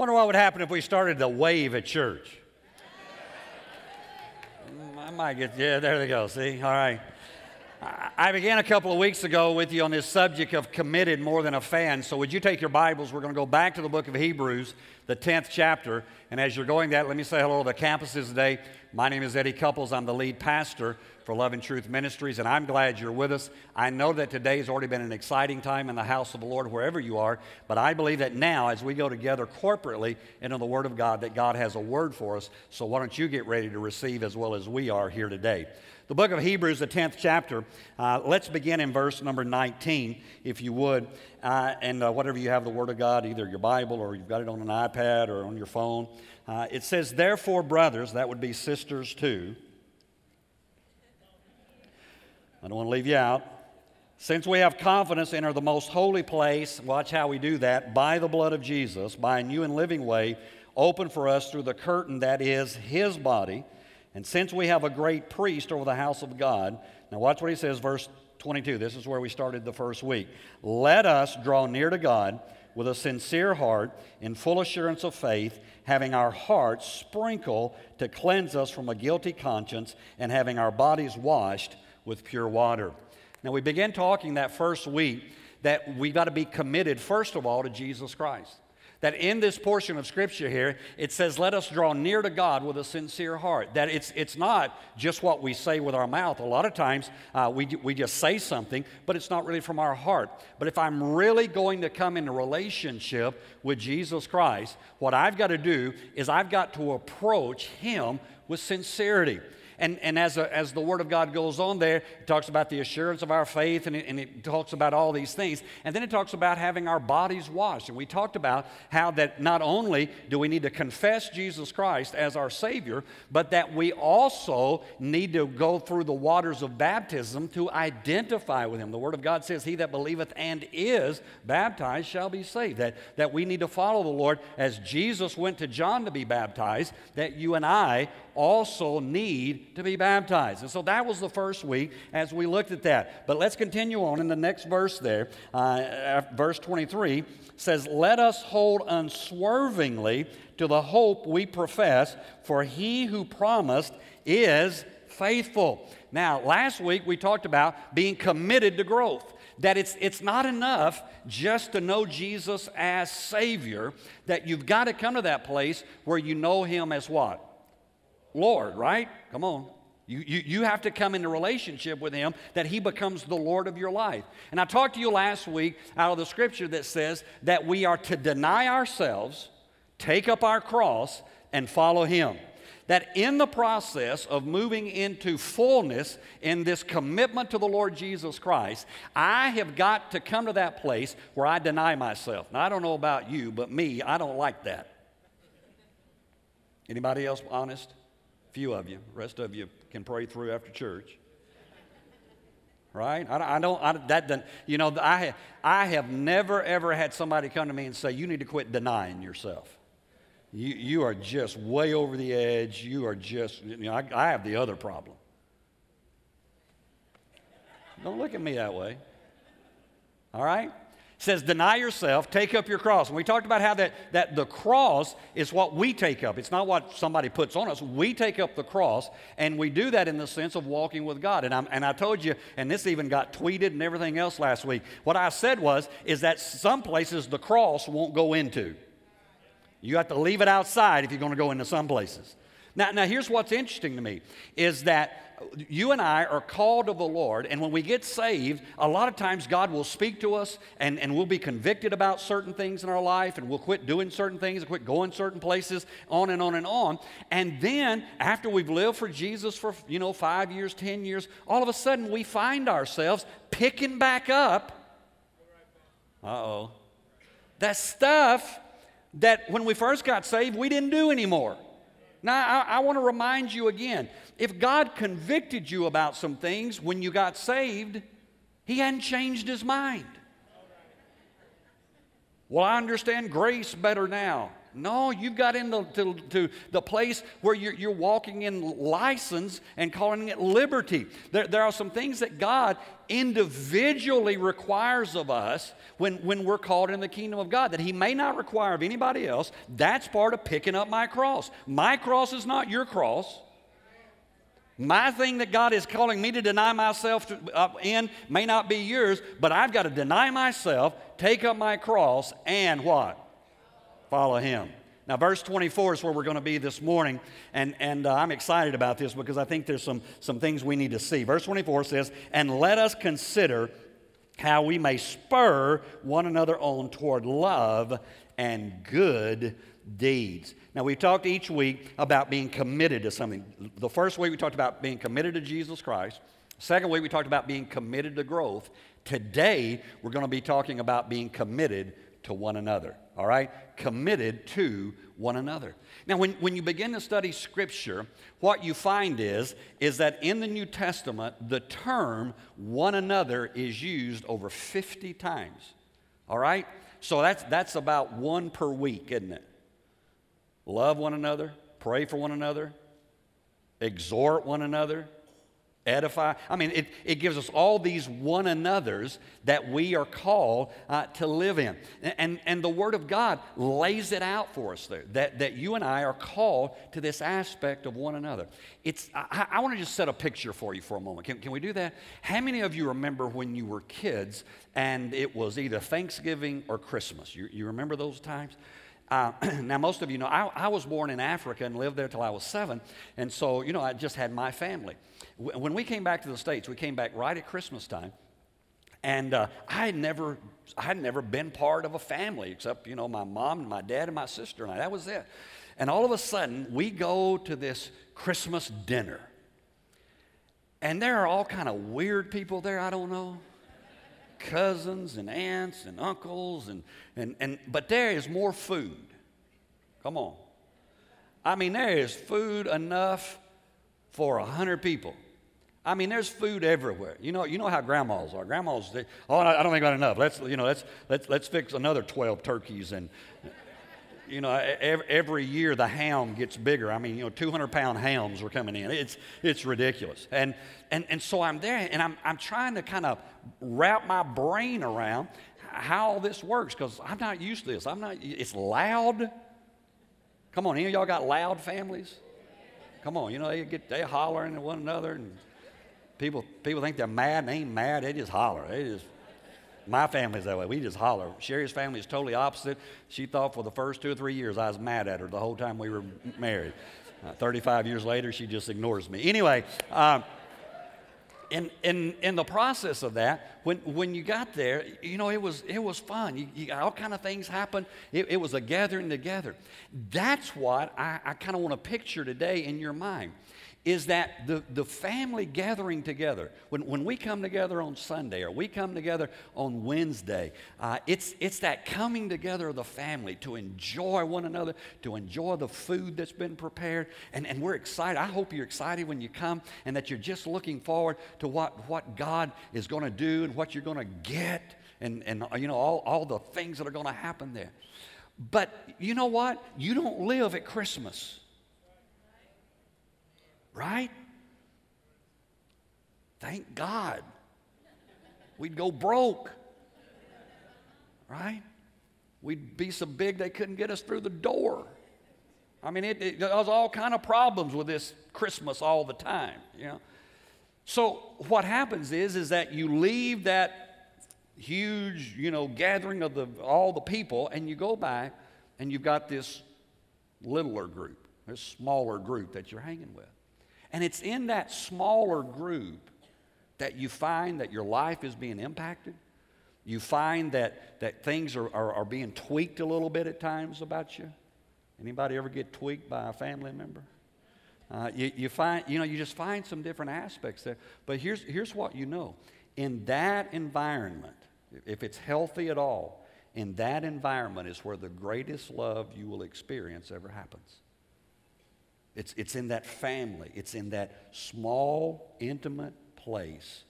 Wonder what would happen if we started the wave at church. I might get, yeah, there they go. See? All right. I began a couple of weeks ago with you on this subject of committed more than a fan. So, would you take your Bibles? We're going to go back to the book of Hebrews, the 10th chapter. And as you're going that, let me say hello to the campuses today. My name is Eddie Couples. I'm the lead pastor for Love and Truth Ministries, and I'm glad you're with us. I know that today has already been an exciting time in the house of the Lord, wherever you are, but I believe that now, as we go together corporately into the Word of God, that God has a word for us. So, why don't you get ready to receive as well as we are here today? The book of Hebrews, the 10th chapter, uh, let's begin in verse number 19, if you would. Uh, and uh, whatever you have the Word of God, either your Bible or you've got it on an iPad or on your phone. Uh, it says, Therefore, brothers, that would be sisters too. I don't want to leave you out. Since we have confidence, enter the most holy place. Watch how we do that by the blood of Jesus, by a new and living way, open for us through the curtain that is His body and since we have a great priest over the house of God, now watch what he says, verse 22. This is where we started the first week. Let us draw near to God with a sincere heart, in full assurance of faith, having our hearts sprinkled to cleanse us from a guilty conscience, and having our bodies washed with pure water. Now, we began talking that first week that we got to be committed, first of all, to Jesus Christ that in this portion of scripture here, it says, Let us draw near to God with a sincere heart. That it's, it's not just what we say with our mouth. A lot of times uh, we, we just say something, but it's not really from our heart. But if I'm really going to come in a relationship with Jesus Christ, what I've got to do is I've got to approach Him with sincerity. And, and as, a, as the Word of God goes on there, it talks about the assurance of our faith and it, and it talks about all these things. And then it talks about having our bodies washed. And we talked about how that not only do we need to confess Jesus Christ as our Savior, but that we also need to go through the waters of baptism to identify with Him. The Word of God says, He that believeth and is baptized shall be saved. That, that we need to follow the Lord as Jesus went to John to be baptized, that you and I also need to be baptized. And so that was the first week as we looked at that. But let's continue on in the next verse there. Uh, verse 23 says, Let us hold unswervingly to the hope we profess, for he who promised is faithful. Now, last week we talked about being committed to growth that it's, it's not enough just to know Jesus as Savior, that you've got to come to that place where you know Him as what? Lord, right? Come on. You, you, you have to come into relationship with Him that He becomes the Lord of your life. And I talked to you last week out of the scripture that says that we are to deny ourselves, take up our cross, and follow Him. That in the process of moving into fullness in this commitment to the Lord Jesus Christ, I have got to come to that place where I deny myself. Now, I don't know about you, but me, I don't like that. Anybody else honest? Few of you. rest of you can pray through after church. Right? I, I don't, I, that doesn't, you know, I, I have never, ever had somebody come to me and say, you need to quit denying yourself. You, you are just way over the edge. You are just, you know, I, I have the other problem. Don't look at me that way. All right? Says, deny yourself, take up your cross. And we talked about how that, that the cross is what we take up. It's not what somebody puts on us. We take up the cross, and we do that in the sense of walking with God. And, i and I told you, and this even got tweeted and everything else last week. What I said was, is that some places the cross won't go into. You have to leave it outside if you're going to go into some places. Now, now here's what's interesting to me is that you and I are called of the Lord, and when we get saved, a lot of times God will speak to us and, and we'll be convicted about certain things in our life, and we'll quit doing certain things, and quit going certain places, on and on and on. And then, after we've lived for Jesus for, you know, five years, 10 years, all of a sudden we find ourselves picking back up. Uh oh. That stuff that when we first got saved, we didn't do anymore. Now, I, I want to remind you again if God convicted you about some things when you got saved, He hadn't changed His mind. Well, I understand grace better now. No, you've got into to, to the place where you're, you're, walking in license and calling it liberty. There, there are some things that God individually requires of us when, when we're called in the kingdom of God that He may not require of anybody else. That's part of picking up my cross. My cross is not your cross. My thing that God is calling me to deny myself to, uh, in may not be yours, but I've got to deny myself, take up my cross, and what? Follow him. Now, verse 24 is where we're going to be this morning, and, and uh, I'm excited about this because I think there's some, some things we need to see. Verse 24 says, And let us consider how we may spur one another on toward love and good deeds. Now, we've talked each week about being committed to something. The first week we talked about being committed to Jesus Christ. Second week we talked about being committed to growth. Today, we're going to be talking about being committed to one another all right? Committed to one another. Now, when, when you begin to study Scripture, what you find is, is that in the New Testament, the term one another is used over 50 times, all right? So that's, that's about one per week, isn't it? Love one another, pray for one another, exhort one another, edify. I mean, it, it gives us all these one another's that we are called uh, to live in. And, and the Word of God lays it out for us there that, that you and I are called to this aspect of one another. It's, I, I want to just set a picture for you for a moment. Can, can we do that? How many of you remember when you were kids and it was either Thanksgiving or Christmas? You, you remember those times? Uh, now, most of you know, I, I was born in Africa and lived there till I was seven. And so, you know, I just had my family. When we came back to the States, we came back right at Christmas time. And uh, I had never, I had never been part of a family except, you know, my mom and my dad and my sister and I. That was it. And all of a sudden, we go to this Christmas dinner. And there are all kind of weird people there, I don't know. Cousins and aunts and uncles and, and, and but there is more food. Come on. I mean, there is food enough for a hundred people. I mean, there's food everywhere. You know, you know how grandmas are. Grandmas, they, oh, I don't think I got enough. Let's, you know, let's, let's, let's fix another 12 turkeys. And, you know, every, year the ham gets bigger. I mean, you know, 200 pound hams were coming in. It's, it's ridiculous. And, and, and so I'm there and I'm, I'm trying to kind of wrap my brain around how all this works because I'm not used to this. I'm not, it's loud. Come on, any of y'all got loud families? Come on, you know, they get they hollering at one another and people people think they're mad and they ain't mad, they just holler. They just my family's that way. We just holler. Sherry's family is totally opposite. She thought for the first two or three years I was mad at her the whole time we were married. Uh, 35 years later, she just ignores me. Anyway, um, in, in, in the process of that, when, when you got there, you know, it was, it was fun. You, you, all kind of things happened. It, it was a gathering together. That's what I, I kind of want to picture today in your mind is that the, the family gathering together, when, when we come together on Sunday or we come together on Wednesday, uh, it's, it's that coming together of the family to enjoy one another, to enjoy the food that's been prepared. And, and we're excited. I hope you're excited when you come and that you're just looking forward to what, what God is going to do and what you're going to get and, and you know, all, all the things that are going to happen there. But you know what? You don't live at Christmas. Right? Thank God. We'd go broke. Right? We'd be so big they couldn't get us through the door. I mean, it, it, was all kind of problems with this Christmas all the time, you know. So what happens is, is that you leave that huge, you know, gathering of the, all the people, and you go back, and you've got this littler group, this smaller group that you're hanging with. And it's in that smaller group that you find that your life is being impacted. You find that, that things are, are, are being tweaked a little bit at times about you. Anybody ever get tweaked by a family member? Uh, you, you find, you know, you just find some different aspects there. But here's, here's what you know. In that environment, if it's healthy at all, in that environment is where the greatest love you will experience ever happens. It's, it's in that family, it's in that small, intimate place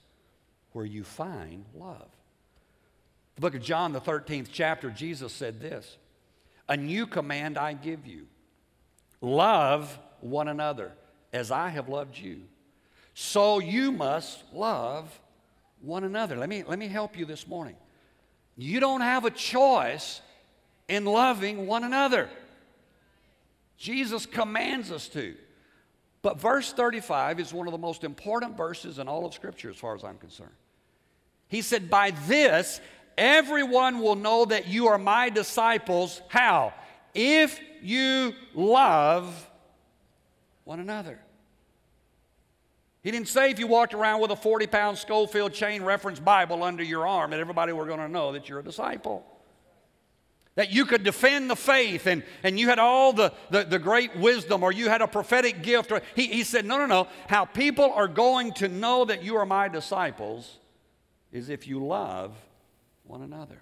where you find love. The book of John, the 13th chapter, Jesus said this A new command I give you love one another as I have loved you. So you must love one another. Let me, let me help you this morning. You don't have a choice in loving one another. Jesus commands us to. But verse 35 is one of the most important verses in all of Scripture, as far as I'm concerned. He said, By this, everyone will know that you are my disciples. How? If you love one another. He didn't say if you walked around with a 40 pound Scofield chain reference Bible under your arm that everybody were going to know that you're a disciple. That you could defend the faith and, and you had all the, the, the great wisdom or you had a prophetic gift. Or, he, he said, No, no, no. How people are going to know that you are my disciples is if you love one another.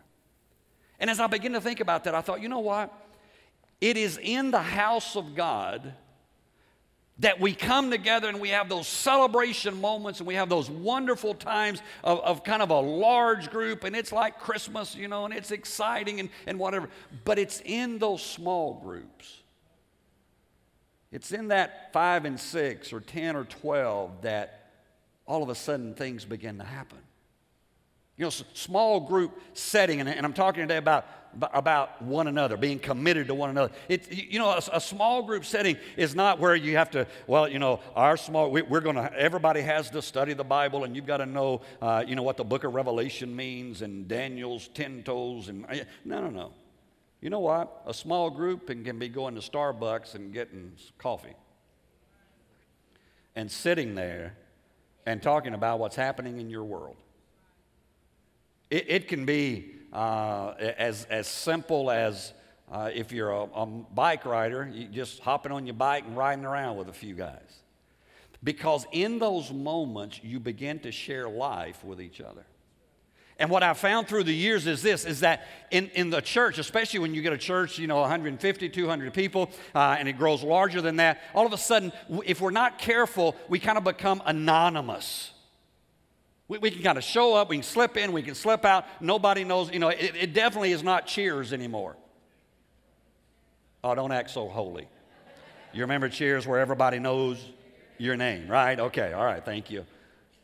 And as I begin to think about that, I thought, you know what? It is in the house of God that we come together and we have those celebration moments and we have those wonderful times of, of, kind of a large group and it's like Christmas, you know, and it's exciting and, and whatever. But it's in those small groups. It's in that five and six or 10 or 12 that all of a sudden things begin to happen. You know, small group setting, and, and I'm talking today about about one another, being committed to one another. It, you know, a, a, small group setting is not where you have to, well, you know, our small, we, are going to, everybody has to study the Bible and you've got to know, uh, you know, what the book of Revelation means and Daniel's 10 toes. And no, no, no. You know what? A small group can be going to Starbucks and getting coffee and sitting there and talking about what's happening in your world. It, it can be uh, as, as simple as uh, if you're a, a bike rider, you just hopping on your bike and riding around with a few guys. Because in those moments, you begin to share life with each other. And what I've found through the years is this, is that in, in the church, especially when you get a church, you know, 150, 200 people, uh, and it grows larger than that, all of a sudden, if we're not careful, we kind of become anonymous. We, we can kind of show up, we can slip in, we can slip out. Nobody knows, you know, it, it definitely is not cheers anymore. Oh, don't act so holy. You remember cheers where everybody knows your name, right? Okay, all right, thank you.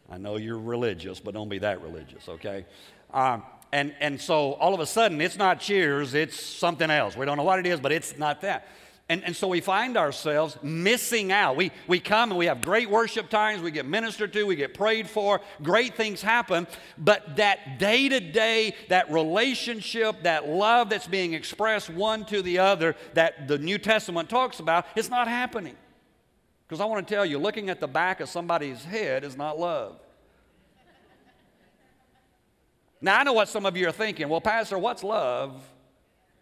I know you're religious, but don't be that religious, okay? Um, and, and so all of a sudden, it's not cheers, it's something else. We don't know what it is, but it's not that. And, and so we find ourselves missing out. We, we come and we have great worship times, we get ministered to, we get prayed for, great things happen, but that day to day, that relationship, that love that's being expressed one to the other that the New Testament talks about, it's not happening. Because I want to tell you, looking at the back of somebody's head is not love. Now, I know what some of you are thinking. Well, Pastor, what's love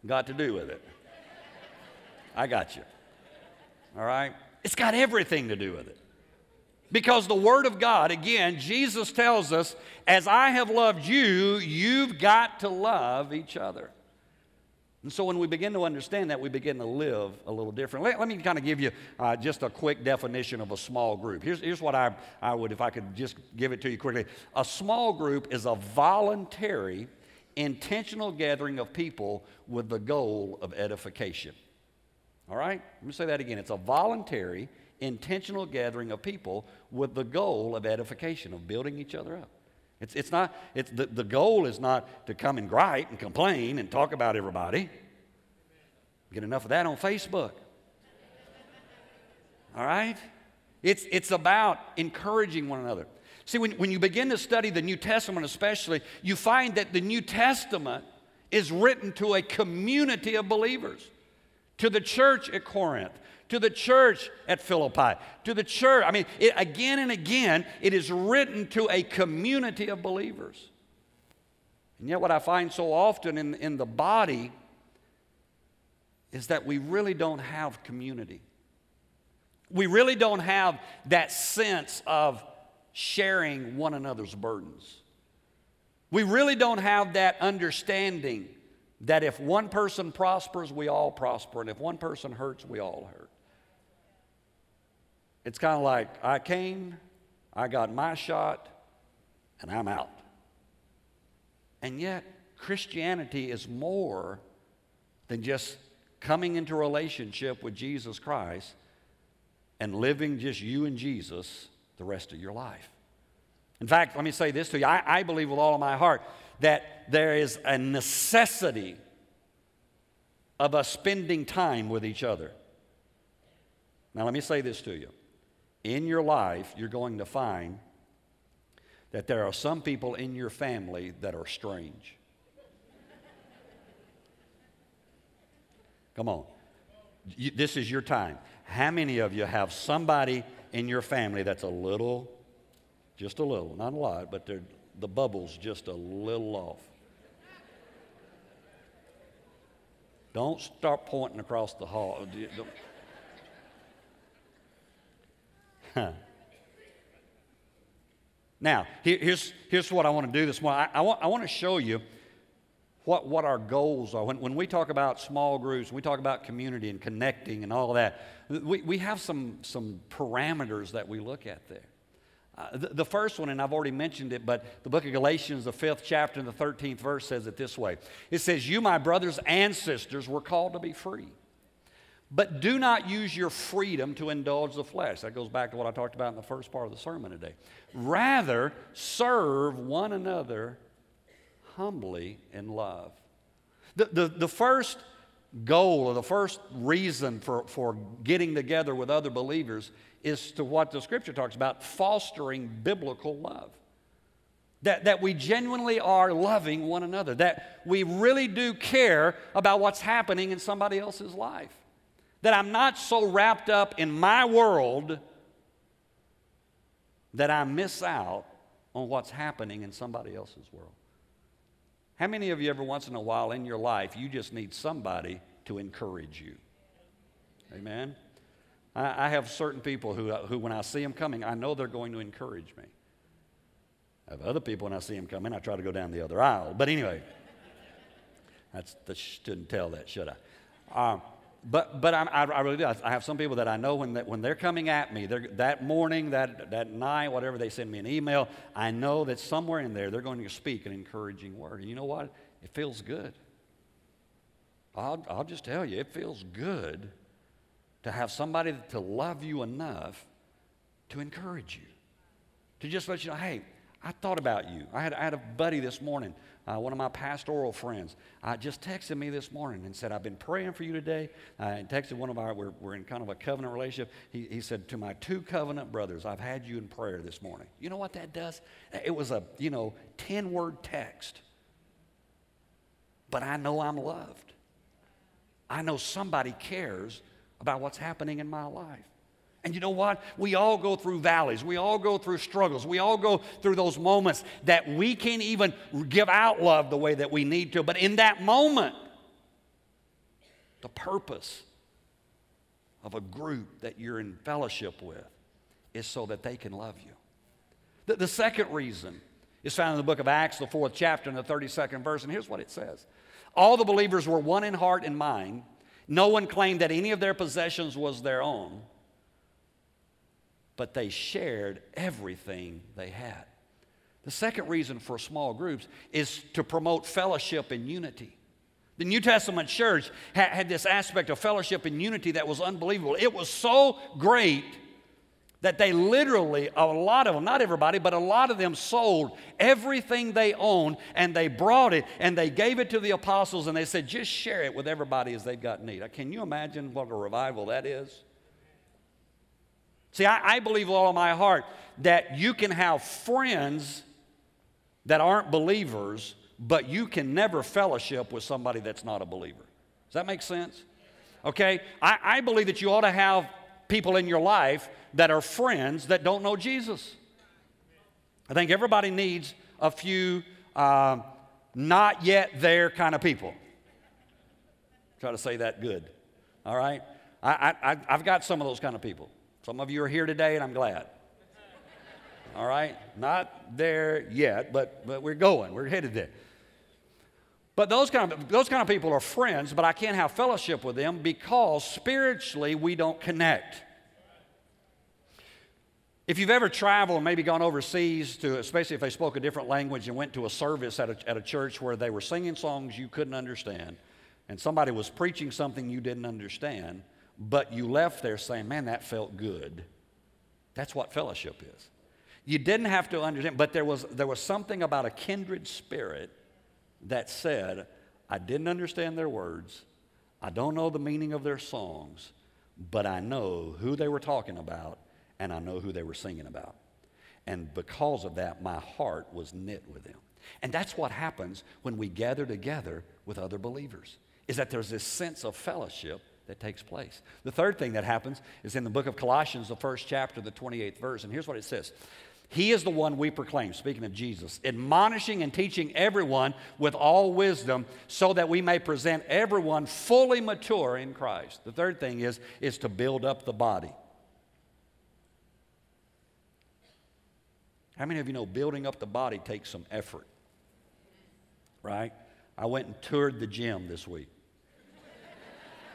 got to do with it? I got you. All right? It's got everything to do with it. Because the Word of God, again, Jesus tells us, as I have loved you, you've got to love each other. And so when we begin to understand that, we begin to live a little different. Let, let me kind of give you uh, just a quick definition of a small group. Here's, here's what I, I would, if I could just give it to you quickly. A small group is a voluntary, intentional gathering of people with the goal of edification. All right? Let me say that again. It's a voluntary, intentional gathering of people with the goal of edification, of building each other up. It's, it's not, it's, the, the goal is not to come and gripe and complain and talk about everybody. Get enough of that on Facebook. All right? It's, it's about encouraging one another. See, when, when you begin to study the New Testament, especially, you find that the New Testament is written to a community of believers to the church at Corinth, to the church at Philippi, to the church. I mean, it, again and again, it is written to a community of believers. And yet, what I find so often in, in the body is that we really don't have community. We really don't have that sense of sharing one another's burdens. We really don't have that understanding that if one person prospers, we all prosper, and if one person hurts, we all hurt. It's kind of like I came, I got my shot, and I'm out. And yet, Christianity is more than just coming into relationship with Jesus Christ and living just you and Jesus the rest of your life. In fact, let me say this to you I, I believe with all of my heart that there is a necessity of us spending time with each other. Now, let me say this to you. In your life, you're going to find that there are some people in your family that are strange. Come on. You, this is your time. How many of you have somebody in your family that's a little, just a little, not a lot, but the bubble's just a little off? Don't start pointing across the hall. Oh, now, here's, here's what I want to do this morning. I, I, want, I want to show you what, what our goals are. When, when we talk about small groups, we talk about community and connecting and all that, we, we have some, some parameters that we look at there. Uh, the, the, first one, and I've already mentioned it, but the book of Galatians, the fifth chapter and the 13th verse says it this way It says, You, my brothers and sisters, were called to be free. But do not use your freedom to indulge the flesh. That goes back to what I talked about in the first part of the sermon today. Rather, serve one another humbly in love. The, the, the first goal or the first reason for, for getting together with other believers is to what the scripture talks about fostering biblical love. That, that we genuinely are loving one another, that we really do care about what's happening in somebody else's life that I'm not so wrapped up in my world that I miss out on what's happening in somebody else's world. How many of you ever once in a while in your life you just need somebody to encourage you? Amen. I, I have certain people who, who, when I see them coming, I know they're going to encourage me. I have other people when I see them coming, I try to go down the other aisle. But anyway, that's, that shouldn't tell that, should I? Uh, but but I, I really do. I have some people that I know when, when they're coming at me, that morning, that, that night, whatever, they send me an email, I know that somewhere in there they're going to speak an encouraging word. And you know what? It feels good. I'll, I'll just tell you, it feels good to have somebody to love you enough to encourage you, to just let you know, hey, I thought about you. I had, I had a buddy this morning uh, one of my pastoral friends, uh, just texted me this morning and said, I've been praying for you today. Uh, and texted one of our, we're, we're in kind of a covenant relationship. He, he said, To my two covenant brothers, I've had you in prayer this morning. You know what that does? It was a, you know, 10 word text. But I know I'm loved. I know somebody cares about what's happening in my life. And you know what? We all go through valleys. We all go through struggles. We all go through those moments that we can't even give out love the way that we need to. But in that moment, the purpose of a group that you're in fellowship with is so that they can love you. The, the second reason is found in the book of Acts, the fourth chapter, and the 32nd verse. And here's what it says All the believers were one in heart and mind. No one claimed that any of their possessions was their own but they shared everything they had. The second reason for small groups is to promote fellowship and unity. The New Testament church had, had, this aspect of fellowship and unity that was unbelievable. It was so great that they literally, a lot of them, not everybody, but a lot of them sold everything they owned and they brought it and they gave it to the apostles and they said, just share it with everybody as they've got need. Can you imagine what a revival that is? See, I, I believe with all of my heart that you can have friends that aren't believers, but you can never fellowship with somebody that's not a believer. Does that make sense? Okay? I, I believe that you ought to have people in your life that are friends that don't know Jesus. I think everybody needs a few uh, not yet there kind of people. Try to say that good. All right? I, I, I've got some of those kind of people. Some of you are here today, and I'm glad. All right? Not there yet, but, but we're going. We're headed there. But those kind, of, those kind of people are friends, but I can't have fellowship with them because spiritually we don't connect. If you've ever traveled and maybe gone overseas to, especially if they spoke a different language and went to a service at a, at a church where they were singing songs you couldn't understand, and somebody was preaching something you didn't understand, but you left there saying, man, that felt good. That's what fellowship is. You didn't have to understand, but there was, there was something about a kindred spirit that said, I didn't understand their words, I don't know the meaning of their songs, but I know who they were talking about and I know who they were singing about. And because of that, my heart was knit with them. And that's what happens when we gather together with other believers, is that there's this sense of fellowship that takes place. The third thing that happens is in the book of Colossians, the first chapter, the 28th verse. And here's what it says He is the one we proclaim, speaking of Jesus, admonishing and teaching everyone with all wisdom so that we may present everyone fully mature in Christ. The third thing is, is to build up the body. How many of you know building up the body takes some effort? Right? I went and toured the gym this week.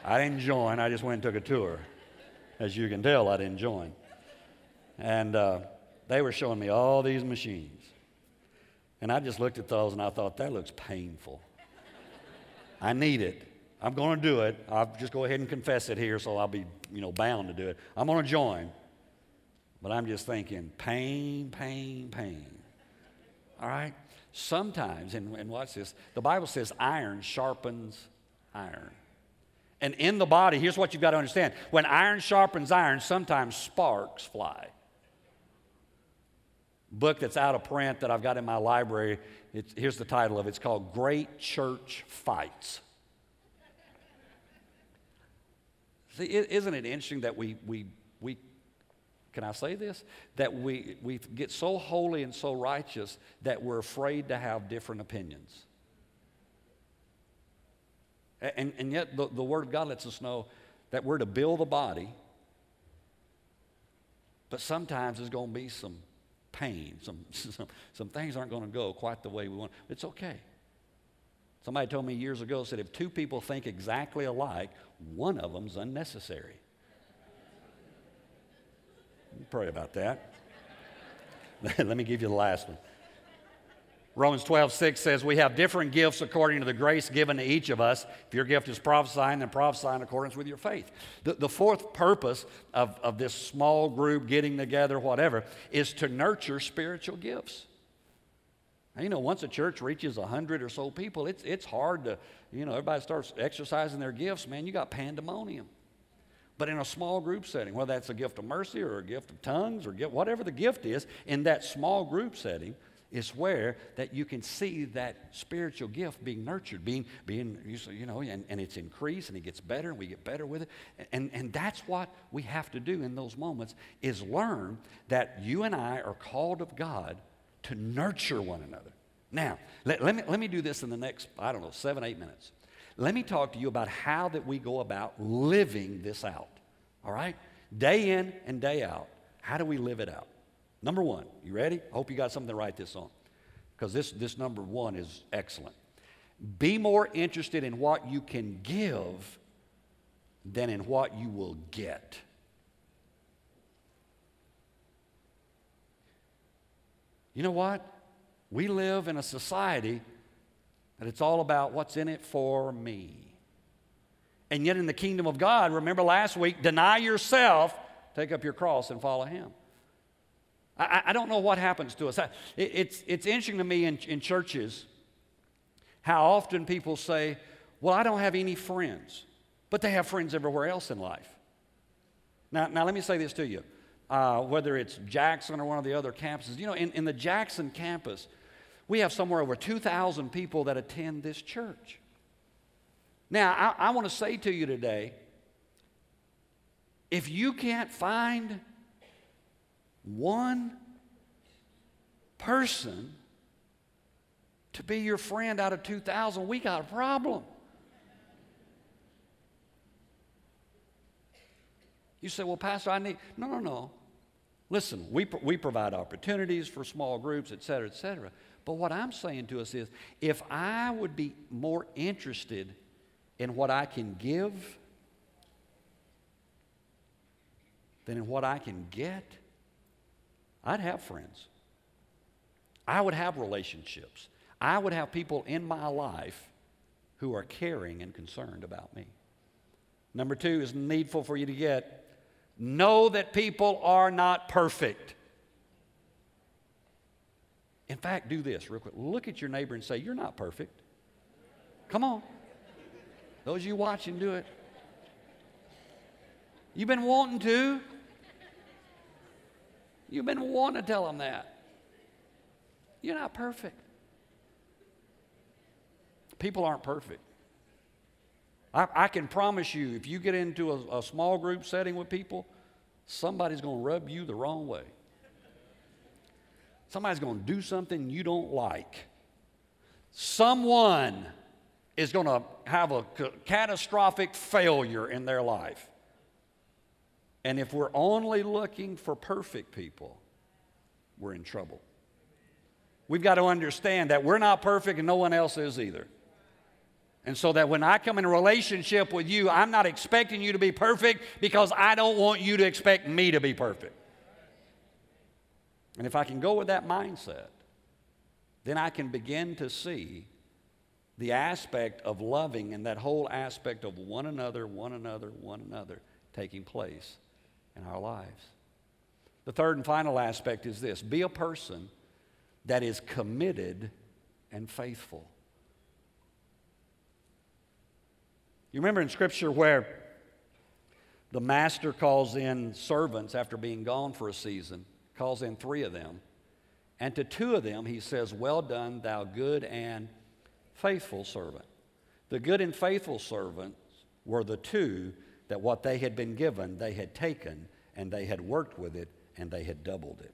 I didn't join, I just went and took a tour. As you can tell, I didn't join. And uh, they were showing me all these machines. And I just looked at those and I thought, that looks painful. I need it. I'm going to do it. I'll just go ahead and confess it here so I'll be, you know, bound to do it. I'm going to join. But I'm just thinking pain, pain, pain. All right? Sometimes, and, and watch this, the Bible says iron sharpens iron. And in the body, here's what you've got to understand when iron sharpens iron, sometimes sparks fly. Book that's out of print that I've got in my library, here's the title of it it's called Great Church Fights. See, isn't it interesting that we, we, we can I say this? That we, we get so holy and so righteous that we're afraid to have different opinions. And, and yet, the, the Word of God lets us know that we're to build the body, but sometimes there's going to be some pain. Some, some, some things aren't going to go quite the way we want. It's okay. Somebody told me years ago, said if two people think exactly alike, one of them's unnecessary. Pray about that. Let me give you the last one. Romans 12, 6 says, We have different gifts according to the grace given to each of us. If your gift is prophesying, then prophesy in accordance with your faith. The, the fourth purpose of, of this small group getting together, whatever, is to nurture spiritual gifts. Now, you know, once a church reaches 100 or so people, it's, it's hard to, you know, everybody starts exercising their gifts, man, you got pandemonium. But in a small group setting, whether that's a gift of mercy or a gift of tongues or gift, whatever the gift is, in that small group setting, is where that you can see that spiritual gift being nurtured, being, being you know, and, and it's increased and it gets better and we get better with it. And, and that's what we have to do in those moments is learn that you and I are called of God to nurture one another. Now, let, let, me, let me do this in the next, I don't know, seven, eight minutes. Let me talk to you about how that we go about living this out. All right? Day in and day out. How do we live it out? Number one, you ready? I hope you got something to write this on. Because this, this number one is excellent. Be more interested in what you can give than in what you will get. You know what? We live in a society that it's all about what's in it for me. And yet, in the kingdom of God, remember last week, deny yourself, take up your cross, and follow Him. I, I don't know what happens to us. I, it, it's, it's interesting to me in, in churches how often people say, Well, I don't have any friends, but they have friends everywhere else in life. Now, now let me say this to you. Uh, whether it's Jackson or one of the other campuses, you know, in, in the Jackson campus, we have somewhere over 2,000 people that attend this church. Now, I, I want to say to you today if you can't find one person to be your friend out of 2,000, we got a problem. You say, well, Pastor, I need. No, no, no. Listen, we, we provide opportunities for small groups, et cetera, et cetera. But what I'm saying to us is if I would be more interested in what I can give than in what I can get, I'd have friends. I would have relationships. I would have people in my life who are caring and concerned about me. Number two is needful for you to get know that people are not perfect. In fact, do this real quick. Look at your neighbor and say, You're not perfect. Come on. Those of you watching, do it. You've been wanting to. You've been wanting to tell them that. You're not perfect. People aren't perfect. I, I can promise you, if you get into a, a small group setting with people, somebody's going to rub you the wrong way. Somebody's going to do something you don't like. Someone is going to have a catastrophic failure in their life. And if we're only looking for perfect people, we're in trouble. We've got to understand that we're not perfect and no one else is either. And so that when I come in a relationship with you, I'm not expecting you to be perfect because I don't want you to expect me to be perfect. And if I can go with that mindset, then I can begin to see the aspect of loving and that whole aspect of one another, one another, one another taking place in our lives. The third and final aspect is this be a person that is committed and faithful. You remember in Scripture where the master calls in servants after being gone for a season, calls in three of them, and to two of them he says, Well done, thou good and faithful servant. The good and faithful servants were the two that what they had been given, they had taken and they had worked with it and they had doubled it.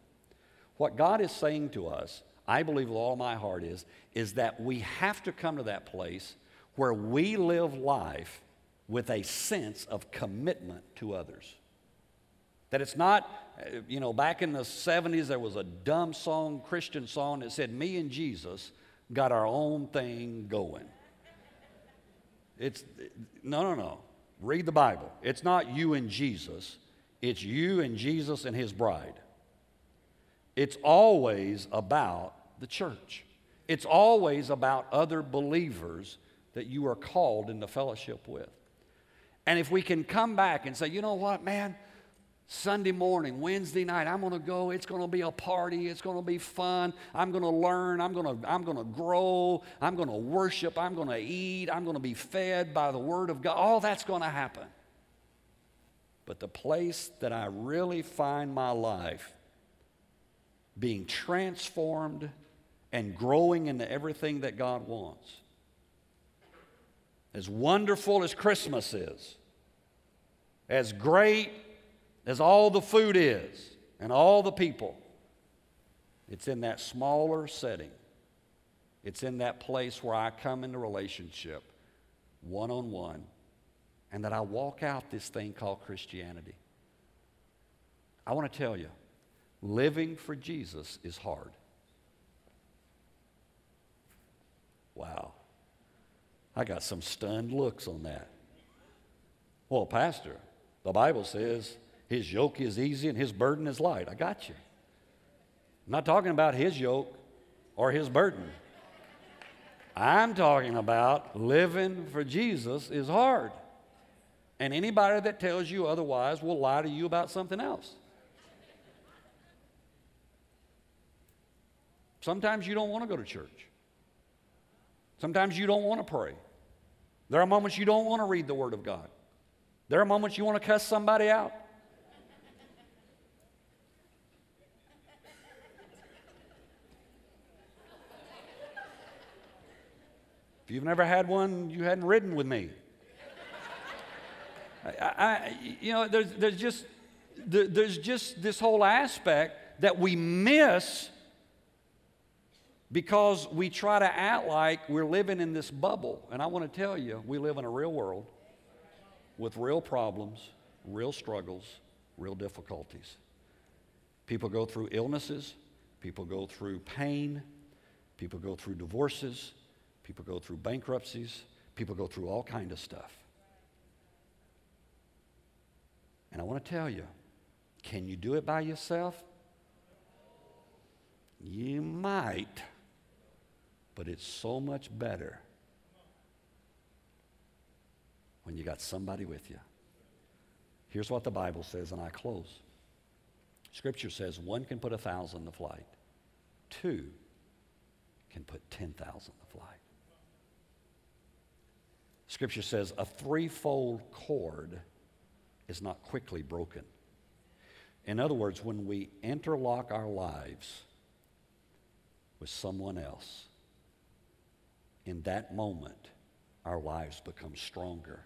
What God is saying to us, I believe with all my heart, is, is that we have to come to that place where we live life with a sense of commitment to others. That it's not, uh, you know, back in the 70s, there was a dumb song, Christian song, that said, Me and Jesus got our own thing going. It's, no, no, no. Read the Bible. It's not you and Jesus, it's you and Jesus and his bride. It's always about the church. It's always about other believers that you are called into fellowship with. And if we can come back and say, you know what, man, Sunday morning, Wednesday night, I'm going to go. It's going to be a party. It's going to be fun. I'm going to learn. I'm going to, I'm going to grow. I'm going to worship. I'm going to eat. I'm going to be fed by the Word of God. All that's going to happen. But the place that I really find my life being transformed and growing into everything that God wants as wonderful as Christmas is, as great as all the food is and all the people, it's in that smaller setting. It's in that place where I come into relationship one on one and that I walk out this thing called Christianity. I want to tell you, living for Jesus is hard. Wow. I got some stunned looks on that. Well, Pastor, the Bible says his yoke is easy and his burden is light. I got you. I'm not talking about his yoke or his burden. I'm talking about living for Jesus is hard. And anybody that tells you otherwise will lie to you about something else. Sometimes you don't want to go to church. Sometimes you don't want to pray. There are moments you don't want to read the Word of God. There are moments you want to cuss somebody out. If you've never had one, you hadn't ridden with me. I, I, you know, there's, there's, just, there's just this whole aspect that we miss because we try to act like we're living in this bubble. And I want to tell you, we live in a real world with real problems, real struggles, real difficulties. People go through illnesses, people go through pain, people go through divorces, people go through bankruptcies, people go through all kind of stuff. And I want to tell you, can you do it by yourself? You might, but it's so much better when you got somebody with you. Here's what the Bible says, and I close. Scripture says one can put a thousand to flight, two can put 10,000 to flight. Scripture says a threefold cord is not quickly broken. In other words, when we interlock our lives with someone else, in that moment, our lives become stronger.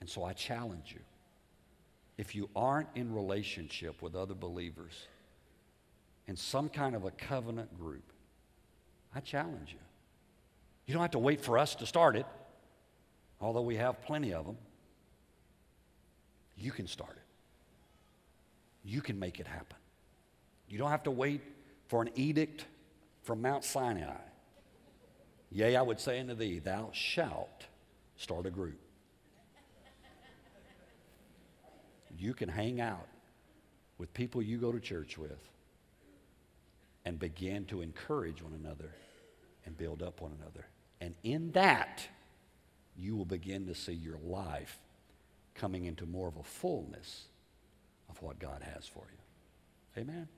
And so I challenge you if you aren't in relationship with other believers in some kind of a covenant group, I challenge you. You don't have to wait for us to start it, although we have plenty of them. You can start it. You can make it happen. You don't have to wait for an edict from Mount Sinai. Yea, I would say unto thee, thou shalt start a group. You can hang out with people you go to church with and begin to encourage one another and build up one another. And in that, you will begin to see your life coming into more of a fullness of what God has for you. Amen.